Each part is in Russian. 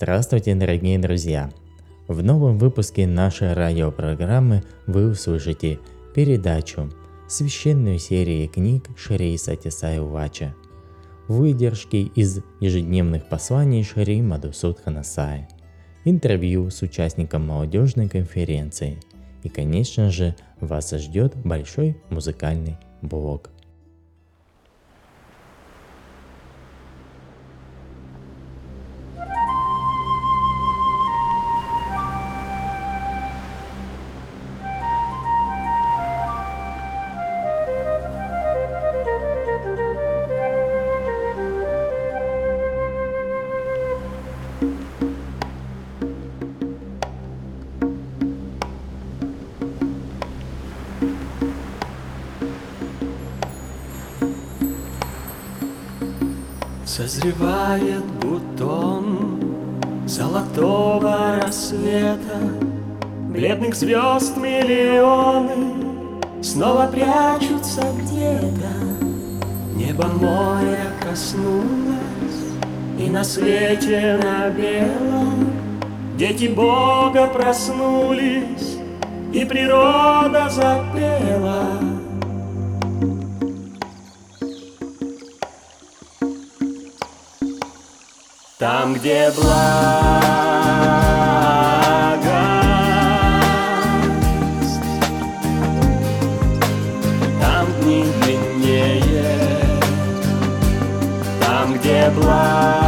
Здравствуйте, дорогие друзья! В новом выпуске нашей радиопрограммы вы услышите передачу священную серию книг Шри Сатисай Увача, выдержки из ежедневных посланий Шри Мадусудхана Сай, интервью с участником молодежной конференции и, конечно же, вас ждет большой музыкальный блог – Созревает бутон золотого рассвета, Бледных звезд миллионы снова прячутся где-то. Небо моря коснулось, и на свете на белом Дети Бога проснулись, и природа запела. Там, где благо, там дни длиннее, там, где благо,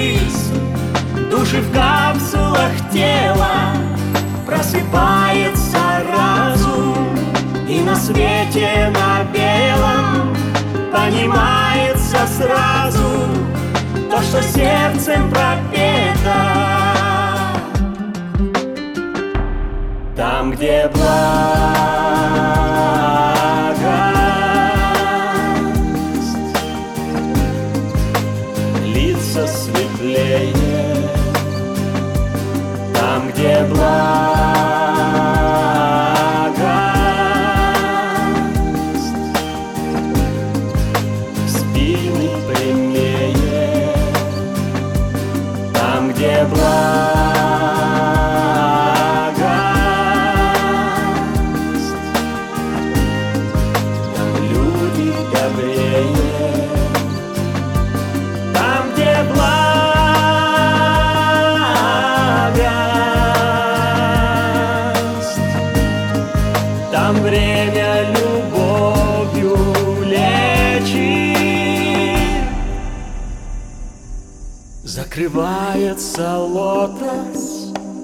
души в капсулах тела Просыпается разум, и на свете на белом Понимается сразу то, что сердцем пропето Там, где благость Там,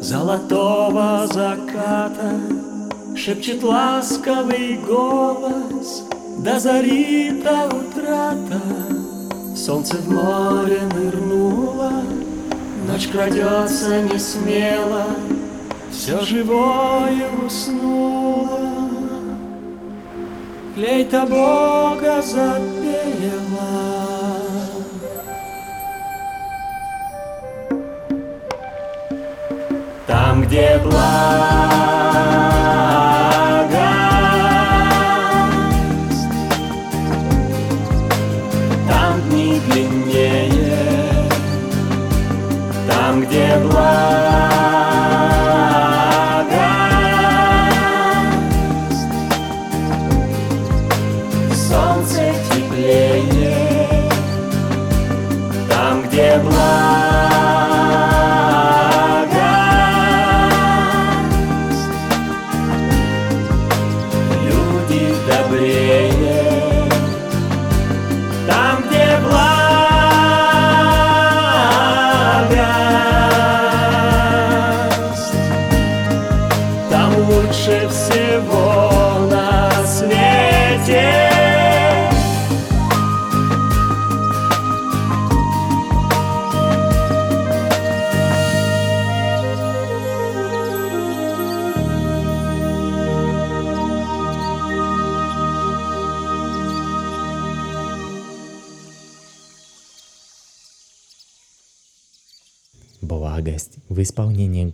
золотого заката, Шепчет ласковый голос до зари до утрата. Солнце в море нырнуло, Ночь крадется не смело, Все живое уснуло. Флейта Бога запела. Где благость,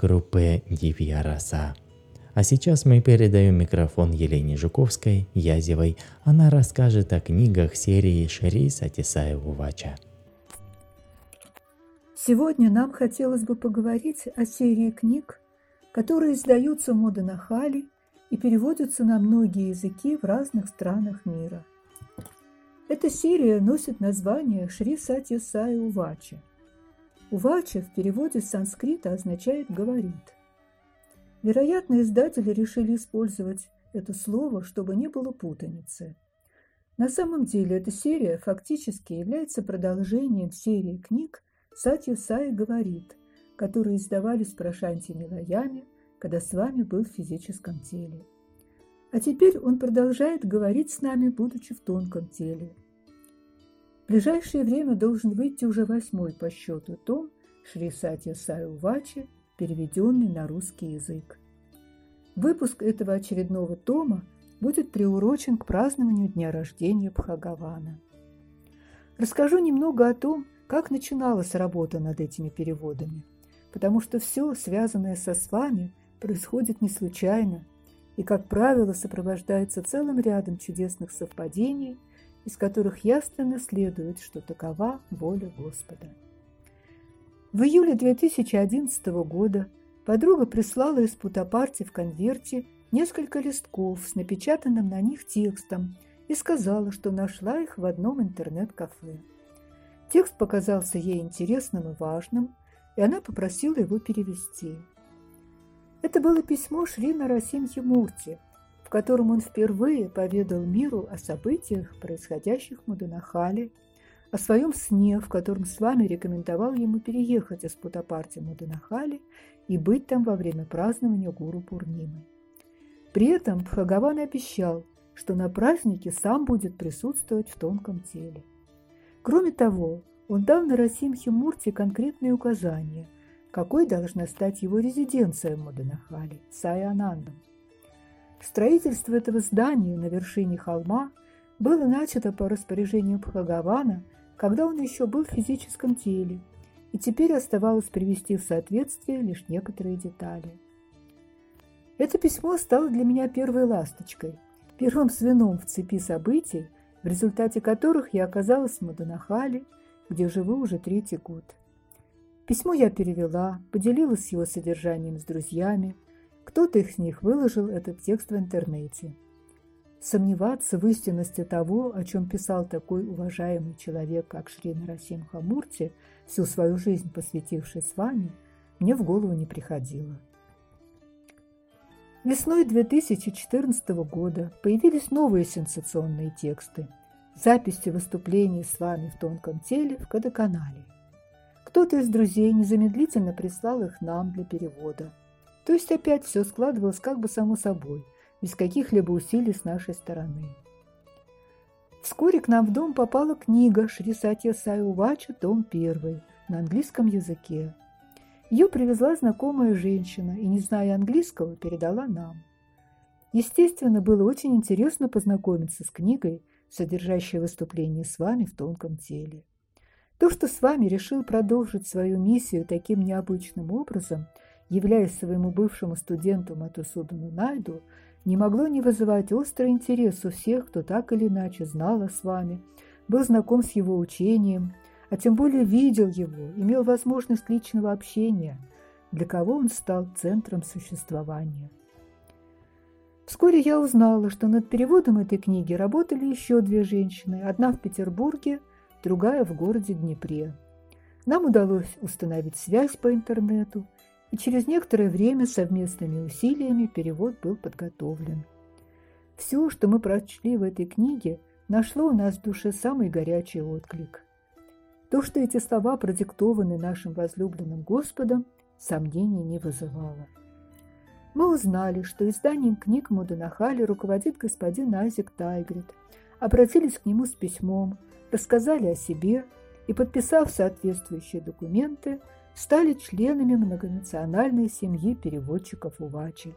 группы Дивья Роса. А сейчас мы передаем микрофон Елене Жуковской, Язевой. Она расскажет о книгах серии Шри Сатисая Увача. Сегодня нам хотелось бы поговорить о серии книг, которые издаются в Моденахали и переводятся на многие языки в разных странах мира. Эта серия носит название Шри Сати Сай Увача. Увача в переводе с санскрита означает «говорит». Вероятно, издатели решили использовать это слово, чтобы не было путаницы. На самом деле эта серия фактически является продолжением серии книг «Сатья Сай говорит», которые издавались Прошанти Нилаями, когда с вами был в физическом теле. А теперь он продолжает говорить с нами, будучи в тонком теле. Ближайшее время должен выйти уже восьмой по счету том Шри Сатья Сай Увачи, переведенный на русский язык. Выпуск этого очередного тома будет приурочен к празднованию дня рождения Бхагавана. Расскажу немного о том, как начиналась работа над этими переводами, потому что все, связанное со с вами, происходит не случайно и, как правило, сопровождается целым рядом чудесных совпадений, из которых ясно следует, что такова воля Господа. В июле 2011 года подруга прислала из Путапарти в конверте несколько листков с напечатанным на них текстом и сказала, что нашла их в одном интернет-кафе. Текст показался ей интересным и важным, и она попросила его перевести. Это было письмо Шрина Расимхи Мурти, котором он впервые поведал миру о событиях, происходящих в Муданахале, о своем сне, в котором с вами рекомендовал ему переехать из Путапарти Муданахали и быть там во время празднования Гуру Пурнимы. При этом Бхагаван обещал, что на празднике сам будет присутствовать в тонком теле. Кроме того, он дал Нарасимхе Мурти конкретные указания, какой должна стать его резиденция в Маданахале, Саянандом. Строительство этого здания на вершине холма было начато по распоряжению Бхагавана, когда он еще был в физическом теле, и теперь оставалось привести в соответствие лишь некоторые детали. Это письмо стало для меня первой ласточкой, первым звеном в цепи событий, в результате которых я оказалась в Маданахале, где живу уже третий год. Письмо я перевела, поделилась его содержанием с друзьями. Кто-то из них выложил этот текст в интернете. Сомневаться в истинности того, о чем писал такой уважаемый человек, как Шри Нарасим Хамурти, всю свою жизнь посвятивший с вами, мне в голову не приходило. Весной 2014 года появились новые сенсационные тексты. Записи выступлений с вами в тонком теле в Кадоканале. Кто-то из друзей незамедлительно прислал их нам для перевода. То есть опять все складывалось как бы само собой, без каких-либо усилий с нашей стороны. Вскоре к нам в дом попала книга Шри Сатья Саювача, том 1, на английском языке. Ее привезла знакомая женщина и, не зная английского, передала нам. Естественно, было очень интересно познакомиться с книгой, содержащей выступление с вами в тонком теле. То, что с вами решил продолжить свою миссию таким необычным образом, являясь своему бывшему студенту Матусудану Найду, не могло не вызывать острый интерес у всех, кто так или иначе знал о с вами, был знаком с его учением, а тем более видел его, имел возможность личного общения, для кого он стал центром существования. Вскоре я узнала, что над переводом этой книги работали еще две женщины, одна в Петербурге, другая в городе Днепре. Нам удалось установить связь по интернету, и через некоторое время совместными усилиями перевод был подготовлен. Все, что мы прочли в этой книге, нашло у нас в душе самый горячий отклик. То, что эти слова продиктованы нашим возлюбленным Господом, сомнений не вызывало. Мы узнали, что изданием книг Муданахали руководит господин Айзек Тайгрид. Обратились к нему с письмом, рассказали о себе и, подписав соответствующие документы, стали членами многонациональной семьи переводчиков Увачи.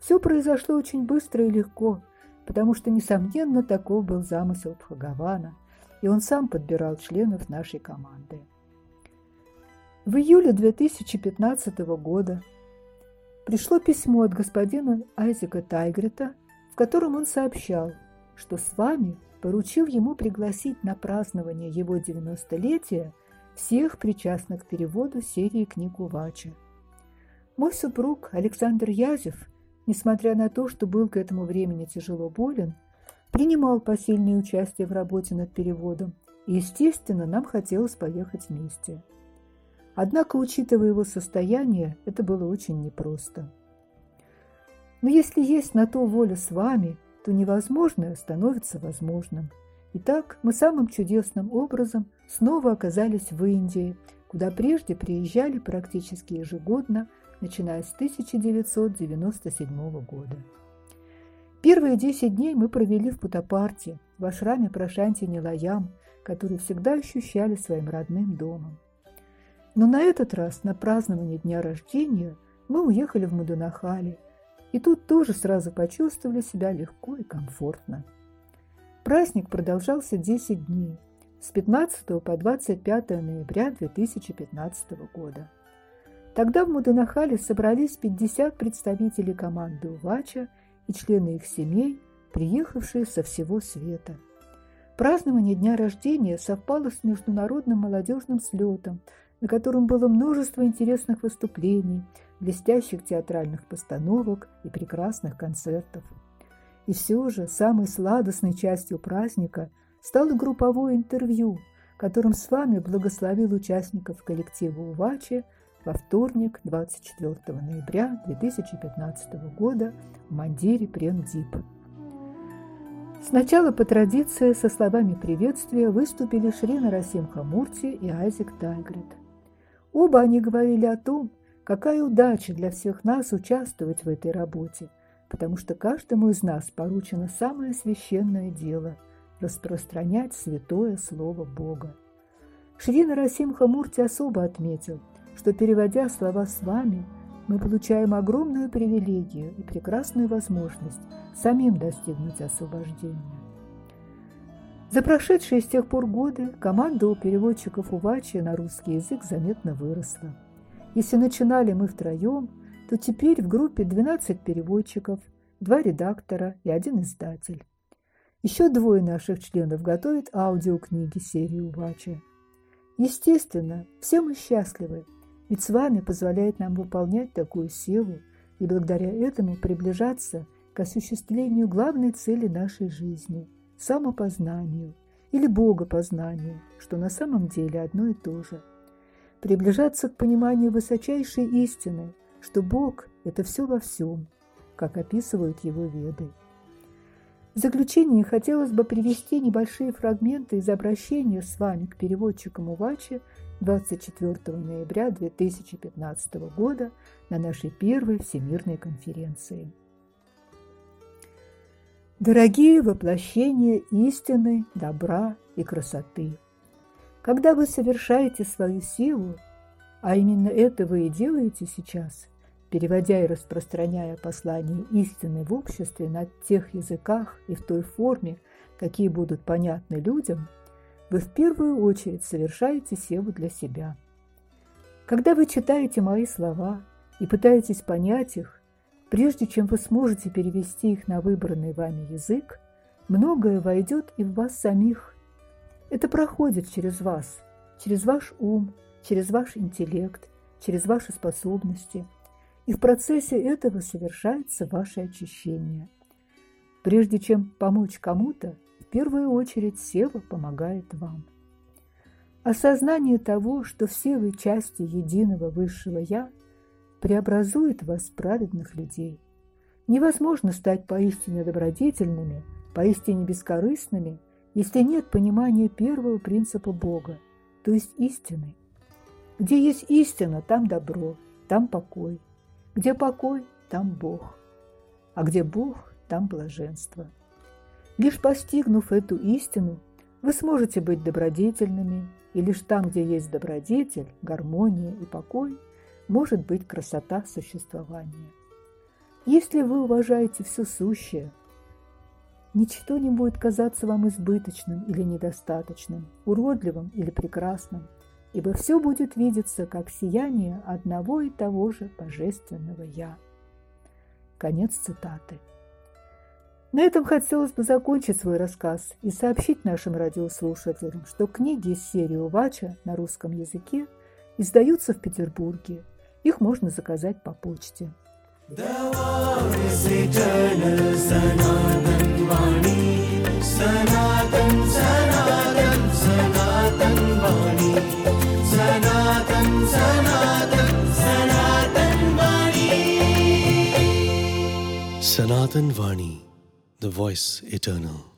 Все произошло очень быстро и легко, потому что, несомненно, таков был замысел Бхагавана – и он сам подбирал членов нашей команды. В июле 2015 года пришло письмо от господина Айзека Тайгрета, в котором он сообщал, что с вами поручил ему пригласить на празднование его 90-летия всех причастных к переводу серии книг Увача. Мой супруг Александр Язев, несмотря на то, что был к этому времени тяжело болен, принимал посильное участие в работе над переводом, и, естественно, нам хотелось поехать вместе. Однако, учитывая его состояние, это было очень непросто. Но если есть на то воля с вами, то невозможное становится возможным. Итак, мы самым чудесным образом снова оказались в Индии, куда прежде приезжали практически ежегодно, начиная с 1997 года. Первые 10 дней мы провели в Путапарте, в ашраме Прошанти Нилаям, который всегда ощущали своим родным домом. Но на этот раз, на празднование дня рождения, мы уехали в Мадунахали, и тут тоже сразу почувствовали себя легко и комфортно. Праздник продолжался 10 дней, с 15 по 25 ноября 2015 года. Тогда в Муденахале собрались 50 представителей команды УВАЧа и члены их семей, приехавшие со всего света. Празднование дня рождения совпало с международным молодежным слетом – на котором было множество интересных выступлений, блестящих театральных постановок и прекрасных концертов. И все же самой сладостной частью праздника стало групповое интервью, которым с вами благословил участников коллектива УВАЧи во вторник, 24 ноября 2015 года в Мандире Премдип. Сначала по традиции со словами приветствия выступили Шрина Расим Хамурти и Айзек Тайгрет – Оба они говорили о том, какая удача для всех нас участвовать в этой работе, потому что каждому из нас поручено самое священное дело – распространять святое Слово Бога. Шри Нарасим Хамурти особо отметил, что, переводя слова «с вами», мы получаем огромную привилегию и прекрасную возможность самим достигнуть освобождения. За прошедшие с тех пор годы команда у переводчиков Увачи на русский язык заметно выросла. Если начинали мы втроем, то теперь в группе 12 переводчиков, два редактора и один издатель. Еще двое наших членов готовят аудиокниги серии Увачи. Естественно, все мы счастливы, ведь с вами позволяет нам выполнять такую силу и благодаря этому приближаться к осуществлению главной цели нашей жизни – самопознанию или богопознанию, что на самом деле одно и то же. Приближаться к пониманию высочайшей истины, что Бог – это все во всем, как описывают его веды. В заключение хотелось бы привести небольшие фрагменты из обращения с вами к переводчикам Увачи 24 ноября 2015 года на нашей первой Всемирной конференции. Дорогие воплощения истины, добра и красоты! Когда вы совершаете свою силу, а именно это вы и делаете сейчас, переводя и распространяя послание истины в обществе на тех языках и в той форме, какие будут понятны людям, вы в первую очередь совершаете силу для себя. Когда вы читаете мои слова и пытаетесь понять их, Прежде чем вы сможете перевести их на выбранный вами язык, многое войдет и в вас самих. Это проходит через вас, через ваш ум, через ваш интеллект, через ваши способности, и в процессе этого совершается ваше очищение. Прежде чем помочь кому-то, в первую очередь Сева помогает вам. Осознание того, что все вы части единого высшего Я – преобразует вас в праведных людей. Невозможно стать поистине добродетельными, поистине бескорыстными, если нет понимания первого принципа Бога, то есть истины. Где есть истина, там добро, там покой. Где покой, там Бог. А где Бог, там блаженство. Лишь постигнув эту истину, вы сможете быть добродетельными, и лишь там, где есть добродетель, гармония и покой – может быть красота существования. Если вы уважаете все сущее, ничто не будет казаться вам избыточным или недостаточным, уродливым или прекрасным. Ибо все будет видеться как сияние одного и того же божественного «Я». Конец цитаты. На этом хотелось бы закончить свой рассказ и сообщить нашим радиослушателям, что книги из серии Увача на русском языке издаются в Петербурге. Их можно заказать по почте. Sanatan Vani, the voice eternal.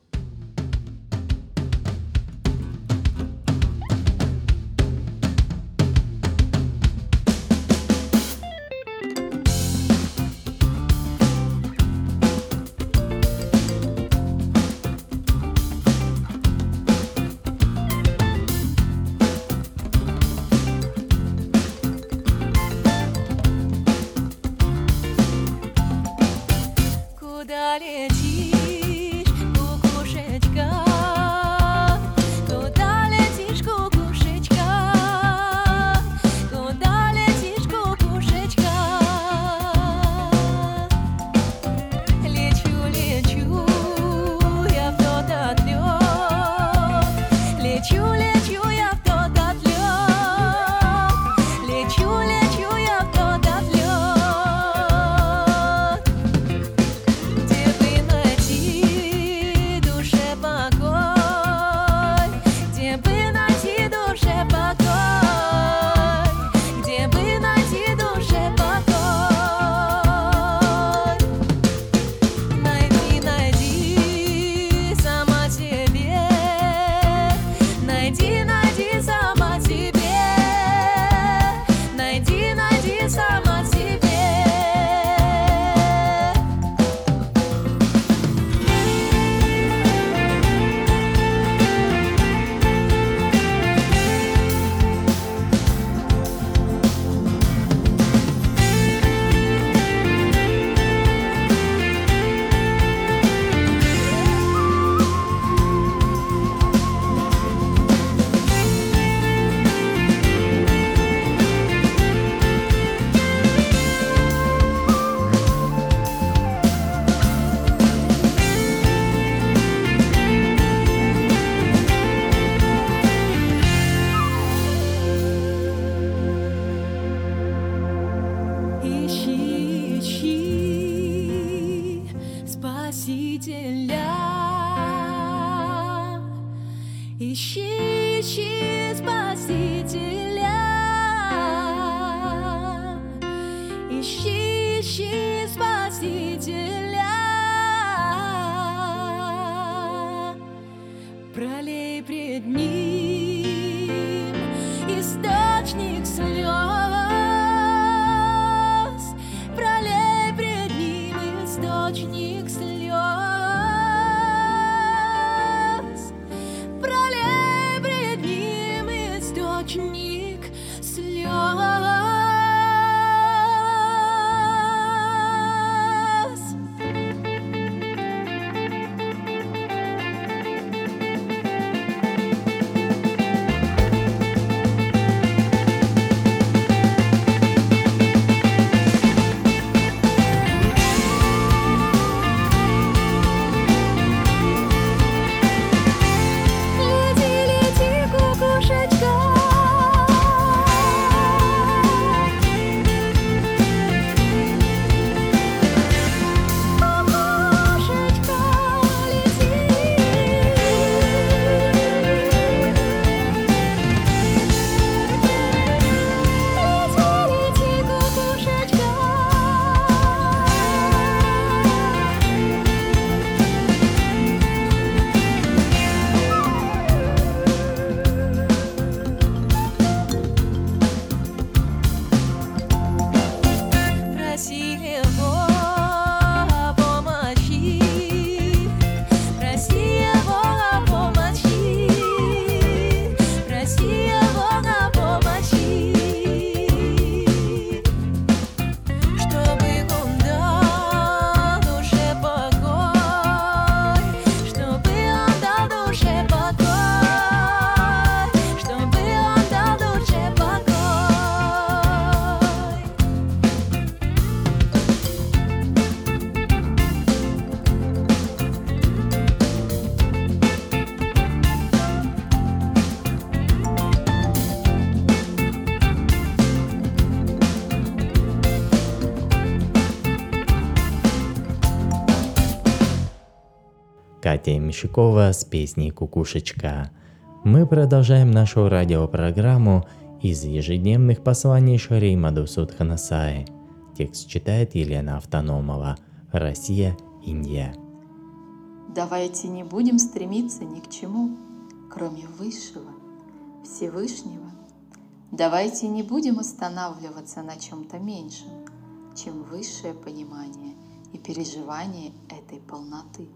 Катя Мещукова с песней «Кукушечка». Мы продолжаем нашу радиопрограмму из ежедневных посланий Шри Мадусудханасаи. Текст читает Елена Автономова. Россия, Индия. Давайте не будем стремиться ни к чему, кроме Высшего, Всевышнего. Давайте не будем останавливаться на чем-то меньшем, чем высшее понимание и переживание этой полноты.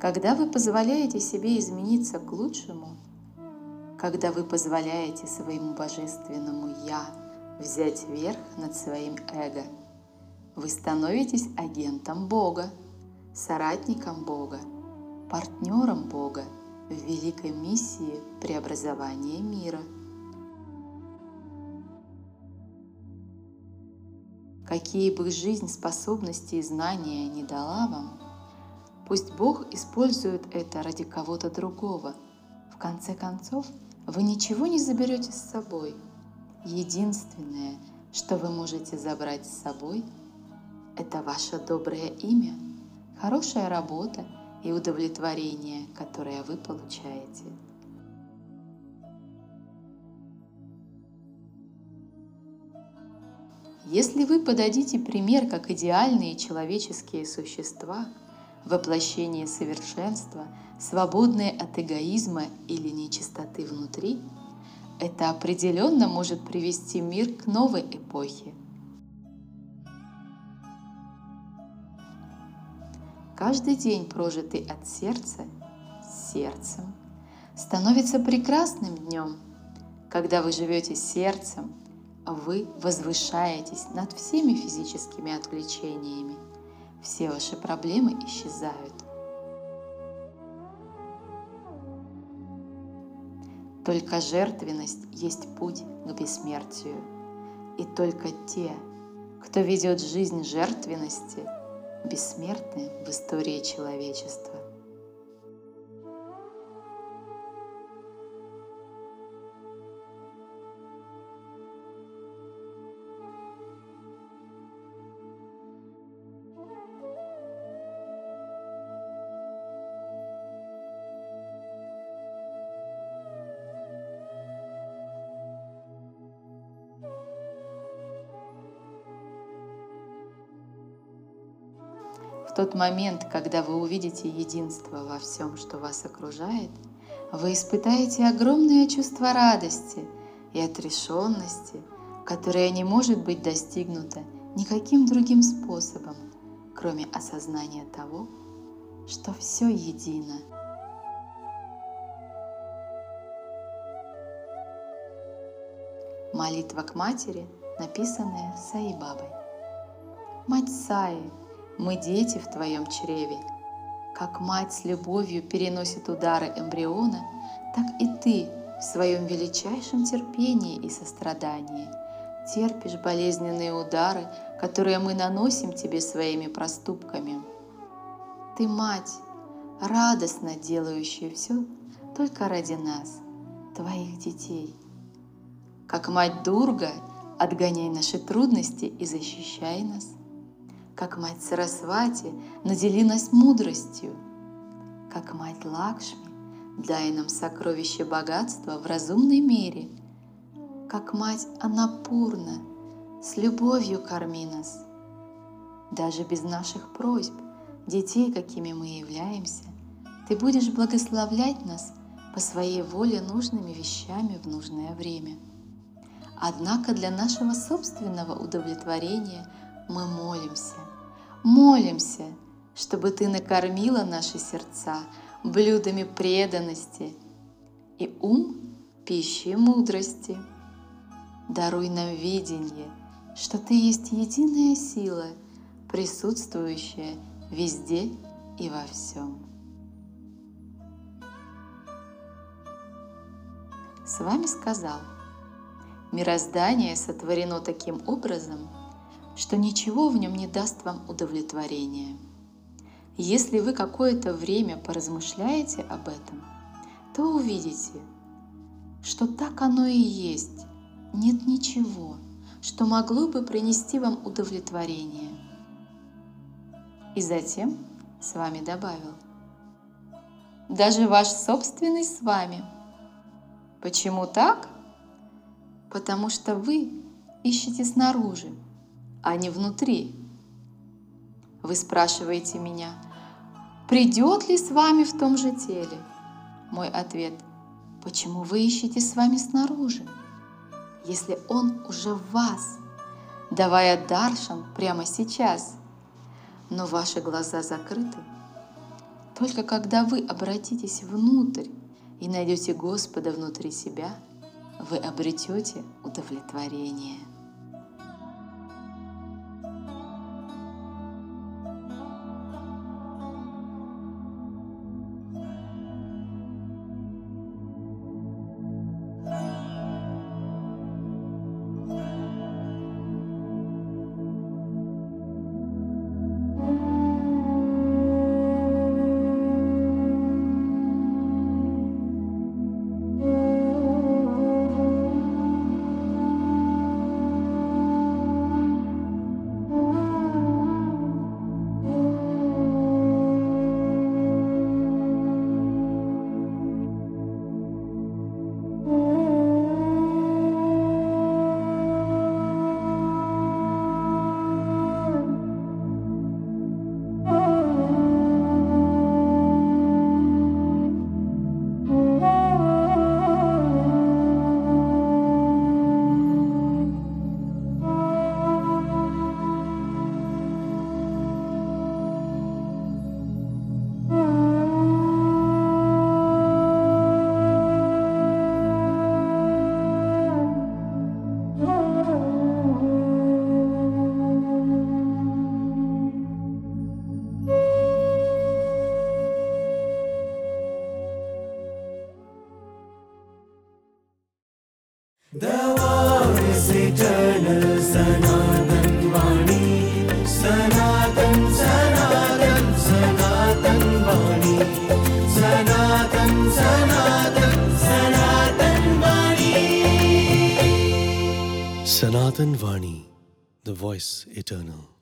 Когда вы позволяете себе измениться к лучшему, когда вы позволяете своему божественному «Я» взять верх над своим эго, вы становитесь агентом Бога, соратником Бога, партнером Бога в великой миссии преобразования мира. Какие бы жизнь, способности и знания не дала вам, пусть Бог использует это ради кого-то другого. В конце концов, вы ничего не заберете с собой. Единственное, что вы можете забрать с собой, это ваше доброе имя, хорошая работа и удовлетворение, которое вы получаете. Если вы подадите пример как идеальные человеческие существа, воплощение совершенства, свободные от эгоизма или нечистоты внутри, это определенно может привести мир к новой эпохе. Каждый день, прожитый от сердца сердцем, становится прекрасным днем. Когда вы живете сердцем, вы возвышаетесь над всеми физическими отвлечениями. Все ваши проблемы исчезают. Только жертвенность есть путь к бессмертию. И только те, кто ведет жизнь жертвенности, бессмертны в истории человечества. Тот момент, когда вы увидите единство во всем, что вас окружает, вы испытаете огромное чувство радости и отрешенности, которое не может быть достигнуто никаким другим способом, кроме осознания того, что все едино. Молитва к матери, написанная Саибабой. Мать Саи, мы дети в твоем чреве. Как мать с любовью переносит удары эмбриона, так и ты в своем величайшем терпении и сострадании терпишь болезненные удары, которые мы наносим тебе своими проступками. Ты мать, радостно делающая все только ради нас, твоих детей. Как мать Дурга, отгоняй наши трудности и защищай нас как мать Сарасвати, надели нас мудростью, как мать Лакшми, дай нам сокровище богатства в разумной мере, как мать Анапурна, с любовью корми нас. Даже без наших просьб, детей, какими мы являемся, ты будешь благословлять нас по своей воле нужными вещами в нужное время. Однако для нашего собственного удовлетворения мы молимся, молимся, чтобы Ты накормила наши сердца блюдами преданности и ум пищей мудрости. Даруй нам видение, что Ты есть единая сила, присутствующая везде и во всем. С вами сказал, мироздание сотворено таким образом, что ничего в нем не даст вам удовлетворения. Если вы какое-то время поразмышляете об этом, то увидите, что так оно и есть. Нет ничего, что могло бы принести вам удовлетворение. И затем с вами добавил. Даже ваш собственный с вами. Почему так? Потому что вы ищете снаружи, а не внутри. Вы спрашиваете меня, придет ли с вами в том же теле? Мой ответ – почему вы ищете с вами снаружи, если он уже в вас, давая даршан прямо сейчас? Но ваши глаза закрыты. Только когда вы обратитесь внутрь и найдете Господа внутри себя, вы обретете удовлетворение. Sanatan Vani, the voice eternal.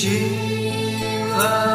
Shiva.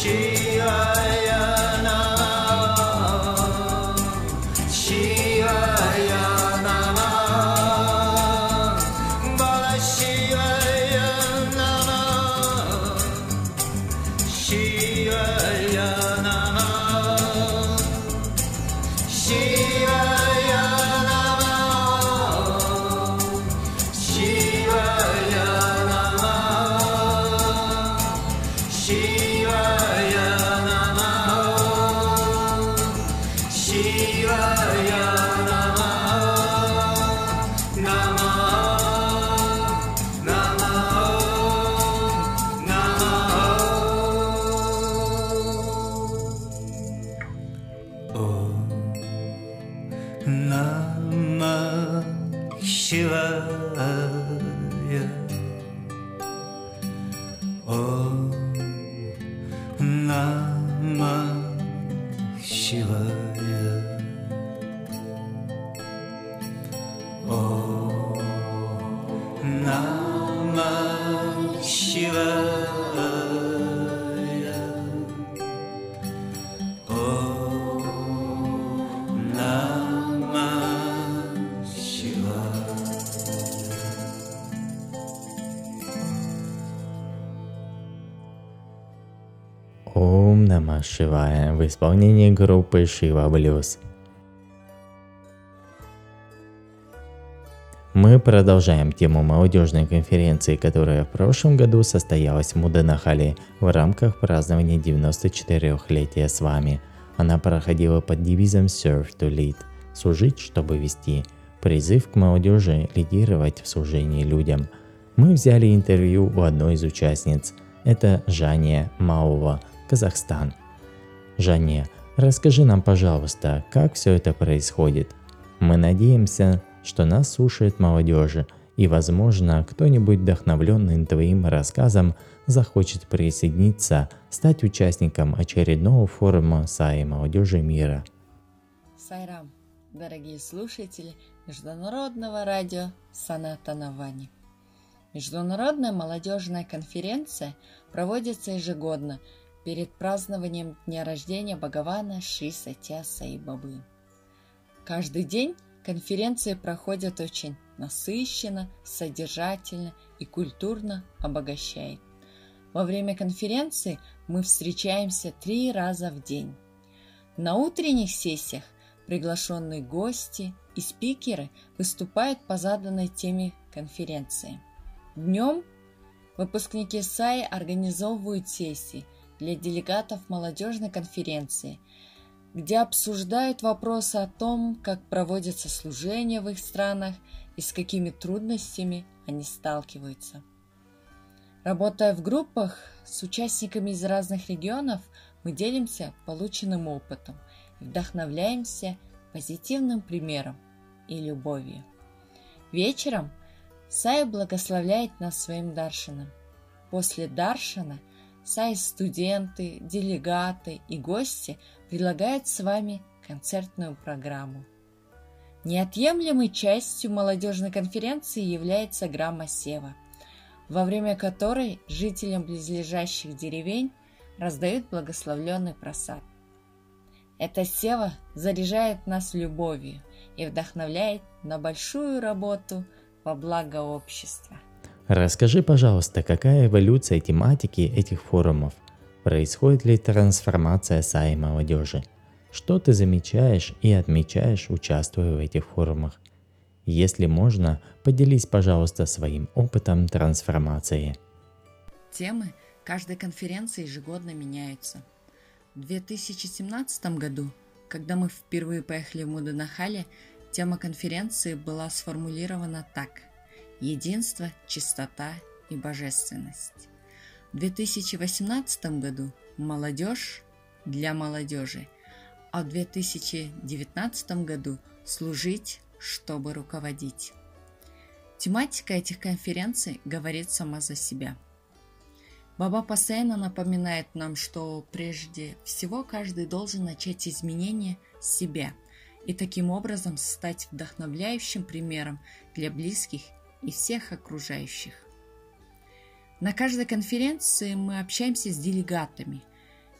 she I исполнении группы Шива Блюз. Мы продолжаем тему молодежной конференции, которая в прошлом году состоялась в Муданахале в рамках празднования 94-летия с вами. Она проходила под девизом Serve to Lead – служить, чтобы вести, призыв к молодежи лидировать в служении людям. Мы взяли интервью у одной из участниц. Это Жания Маова, Казахстан. Жанне, расскажи нам, пожалуйста, как все это происходит. Мы надеемся, что нас слушает молодежи, и, возможно, кто-нибудь, вдохновленный твоим рассказом, захочет присоединиться, стать участником очередного форума САИ молодежи мира. Сайрам, дорогие слушатели Международного радио Санатанавани. Международная молодежная конференция проводится ежегодно перед празднованием дня рождения Бхагавана Шри Сатья Саи Бабы. Каждый день конференции проходят очень насыщенно, содержательно и культурно обогащает. Во время конференции мы встречаемся три раза в день. На утренних сессиях приглашенные гости и спикеры выступают по заданной теме конференции. Днем выпускники САИ организовывают сессии для делегатов молодежной конференции, где обсуждают вопросы о том, как проводятся служения в их странах и с какими трудностями они сталкиваются. Работая в группах с участниками из разных регионов, мы делимся полученным опытом и вдохновляемся позитивным примером и любовью. Вечером Сай благословляет нас своим даршином. После даршина Сай студенты, делегаты и гости предлагают с вами концертную программу. Неотъемлемой частью молодежной конференции является грамма Сева, во время которой жителям близлежащих деревень раздают благословленный просад. Эта сева заряжает нас любовью и вдохновляет на большую работу во благо общества. Расскажи, пожалуйста, какая эволюция тематики этих форумов? Происходит ли трансформация САИ молодежи? Что ты замечаешь и отмечаешь, участвуя в этих форумах? Если можно, поделись, пожалуйста, своим опытом трансформации. Темы каждой конференции ежегодно меняются. В 2017 году, когда мы впервые поехали в Муданахале, тема конференции была сформулирована так – единство, чистота и божественность. В 2018 году – молодежь для молодежи, а в 2019 году – служить, чтобы руководить. Тематика этих конференций говорит сама за себя – Баба постоянно напоминает нам, что прежде всего каждый должен начать изменения с себя и таким образом стать вдохновляющим примером для близких и всех окружающих. На каждой конференции мы общаемся с делегатами.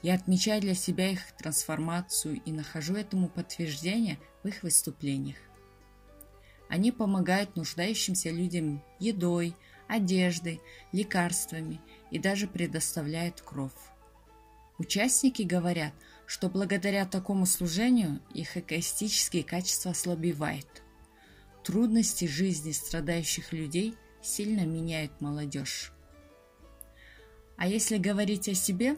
Я отмечаю для себя их трансформацию и нахожу этому подтверждение в их выступлениях. Они помогают нуждающимся людям едой, одеждой, лекарствами и даже предоставляют кровь. Участники говорят, что благодаря такому служению их эгоистические качества ослабевают. Трудности жизни страдающих людей сильно меняют молодежь. А если говорить о себе,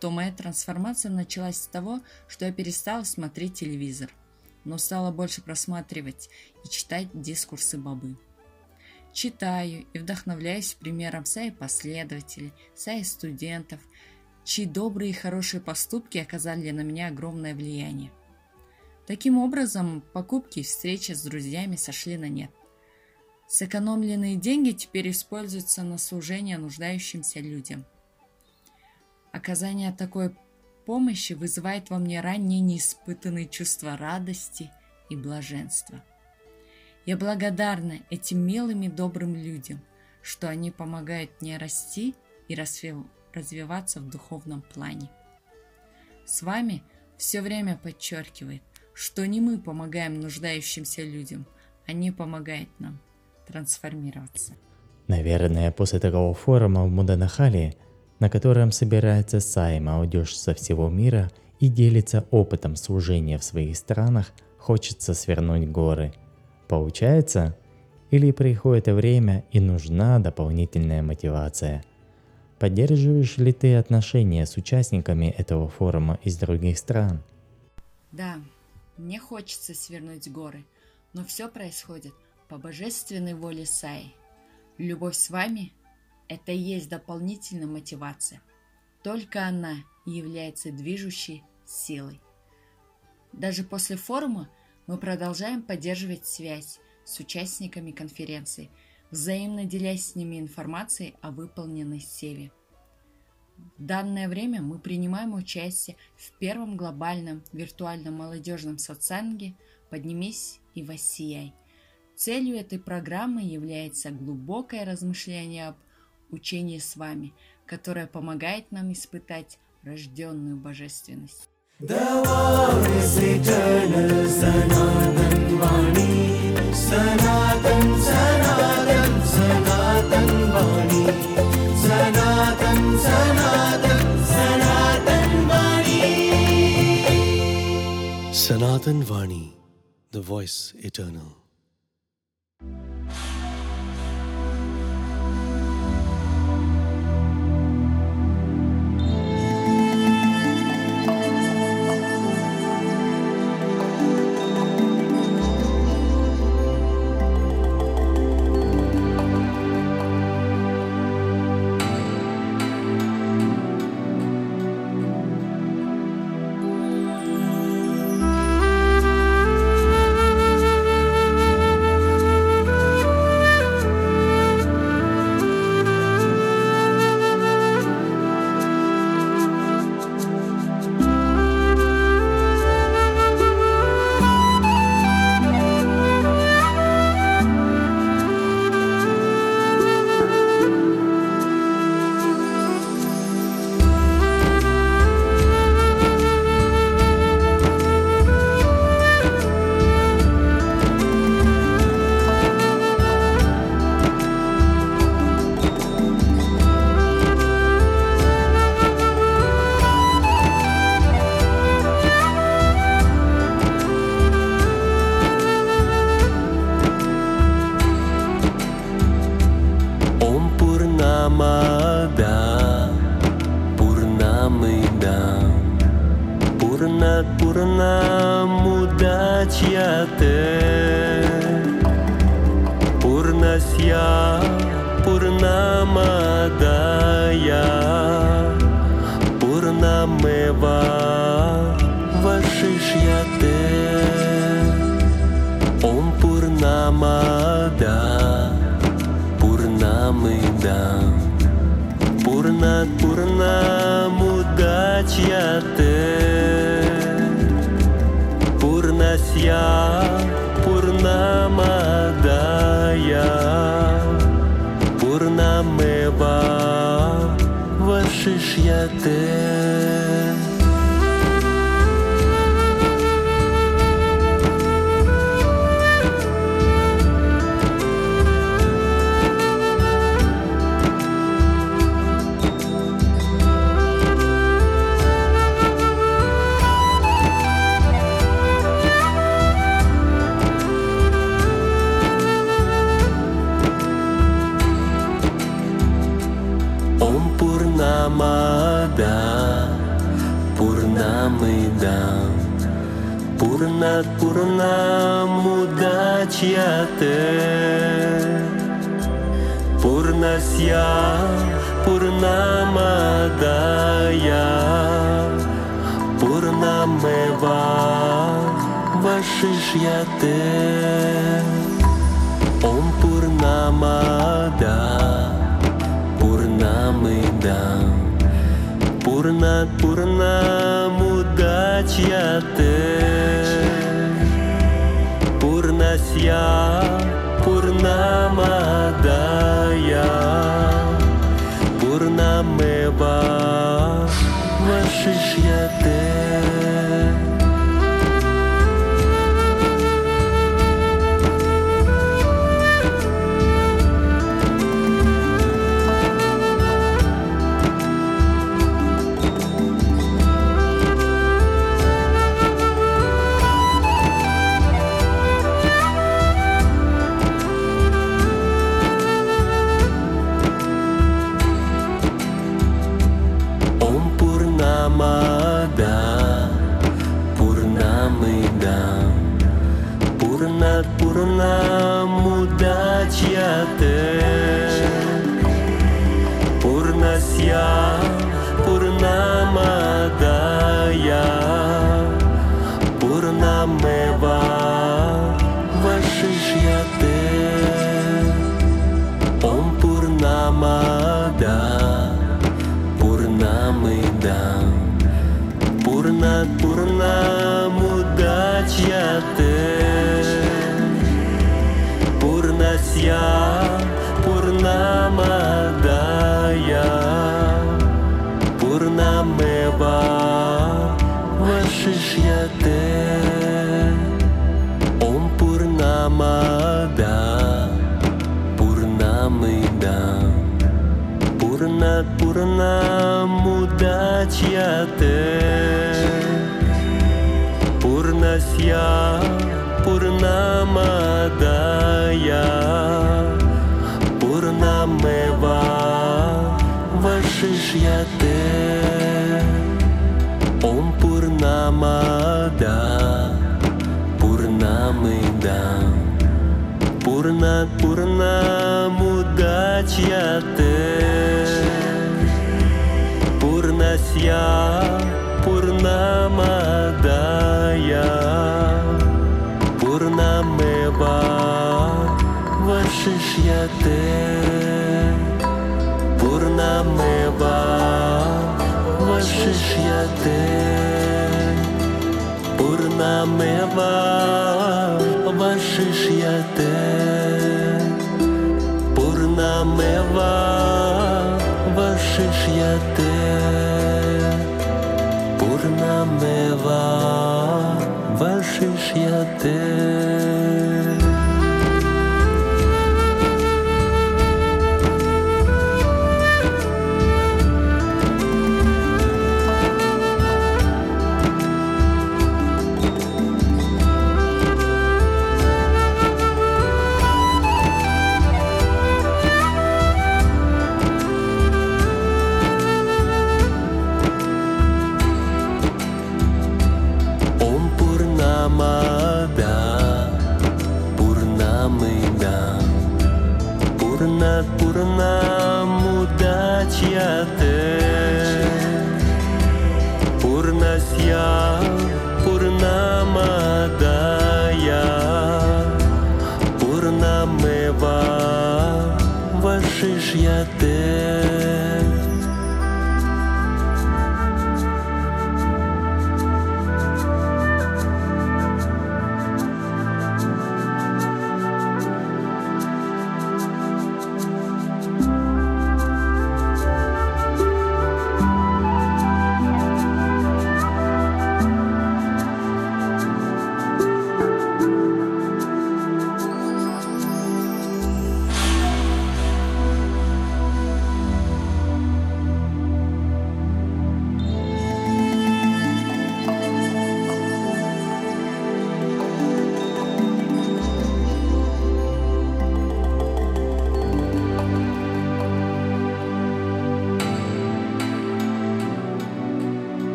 то моя трансформация началась с того, что я перестала смотреть телевизор, но стала больше просматривать и читать дискурсы бабы. Читаю и вдохновляюсь примером своих последователей, своих студентов, чьи добрые и хорошие поступки оказали на меня огромное влияние. Таким образом, покупки и встречи с друзьями сошли на нет. Сэкономленные деньги теперь используются на служение нуждающимся людям. Оказание такой помощи вызывает во мне ранее неиспытанные чувства радости и блаженства. Я благодарна этим милым и добрым людям, что они помогают мне расти и развиваться в духовном плане. С вами все время подчеркивает, что не мы помогаем нуждающимся людям, они помогают нам трансформироваться. Наверное, после такого форума в Муданахале, на котором собирается сай молодежь со всего мира и делится опытом служения в своих странах, хочется свернуть горы. Получается? Или приходит время и нужна дополнительная мотивация? Поддерживаешь ли ты отношения с участниками этого форума из других стран? Да, мне хочется свернуть горы, но все происходит по божественной воле Саи. Любовь с вами – это и есть дополнительная мотивация. Только она является движущей силой. Даже после форума мы продолжаем поддерживать связь с участниками конференции, взаимно делясь с ними информацией о выполненной севе. В данное время мы принимаем участие в первом глобальном виртуальном молодежном социанге «Поднимись и воссияй», Целью этой программы является глубокое размышление об учении с вами, которое помогает нам испытать рожденную божественность. Sanatan Vani, the voice eternal. Purnasya Purnamadaya Purnameva Vashishyate Om Purnamada Purnamidam Purnat Purnamudachyate Purnasya Vashishyate Om Purnamudachiya te Purnasya Purnamadaya Purnameva Vashishyate Om Purnamada Purnamida Purnat Purnamudachya te Дая, Пурнамадая, я Вашиш'яте. на пурнаму дачяте, пурнася, пурнамадая, пурнамева вашишяте, пурнамева вашишяте, пурнамева. satu.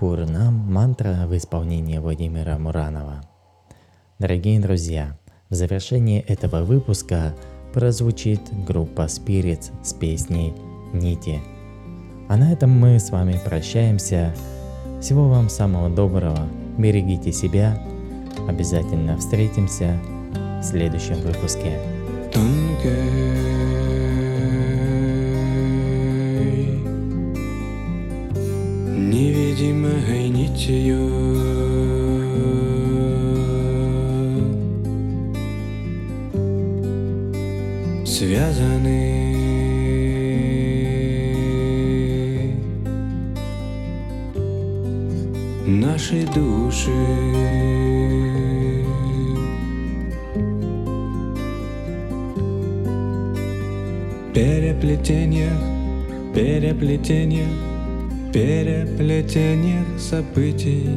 Пурнам мантра в исполнении Владимира Муранова. Дорогие друзья, в завершении этого выпуска прозвучит группа Spirits с песней «Нити». А на этом мы с вами прощаемся. Всего вам самого доброго. Берегите себя. Обязательно встретимся в следующем выпуске. тонкой, невидимой нитью. Связаны наши души. переплетениях, переплетениях, переплетениях событий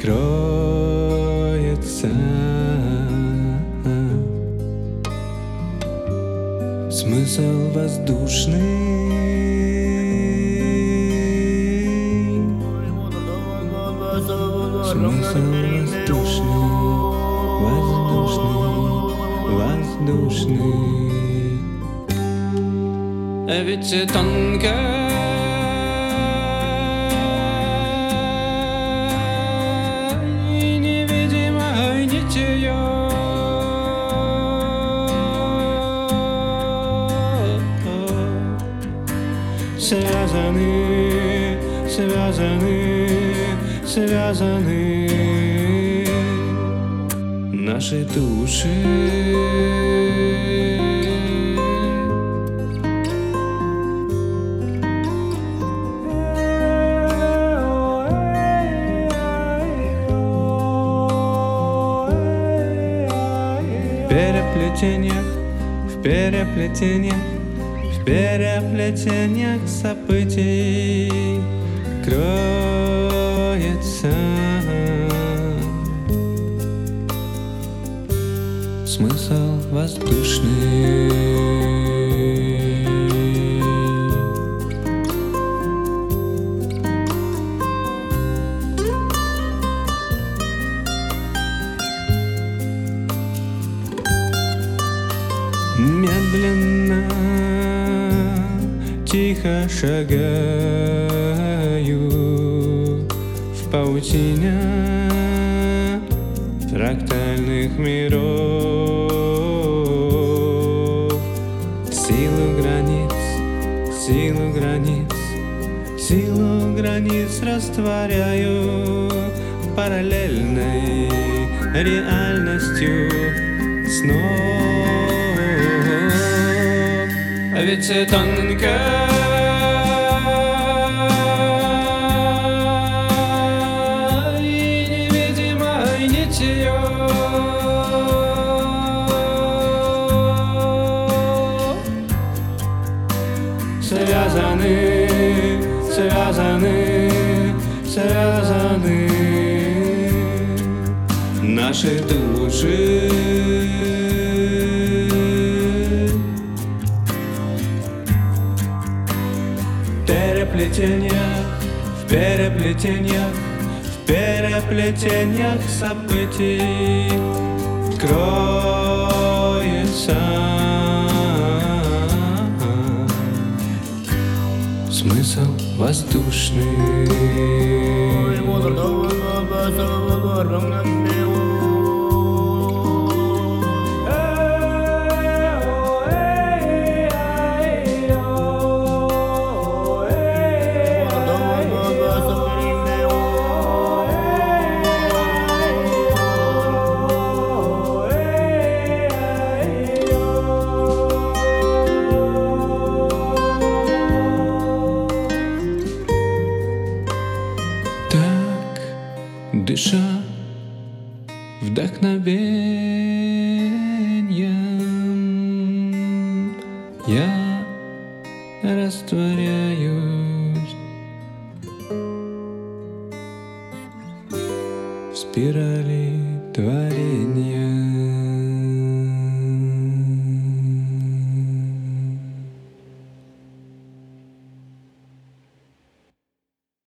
кроется смысл воздушный. Смысл воздушный, воздушный, воздушный. А ведь тонкая связаны наши души. Переплетениях, в переплетениях, в переплетениях событий А ведь переплетениях, в переплетениях событий кроется смысл Так,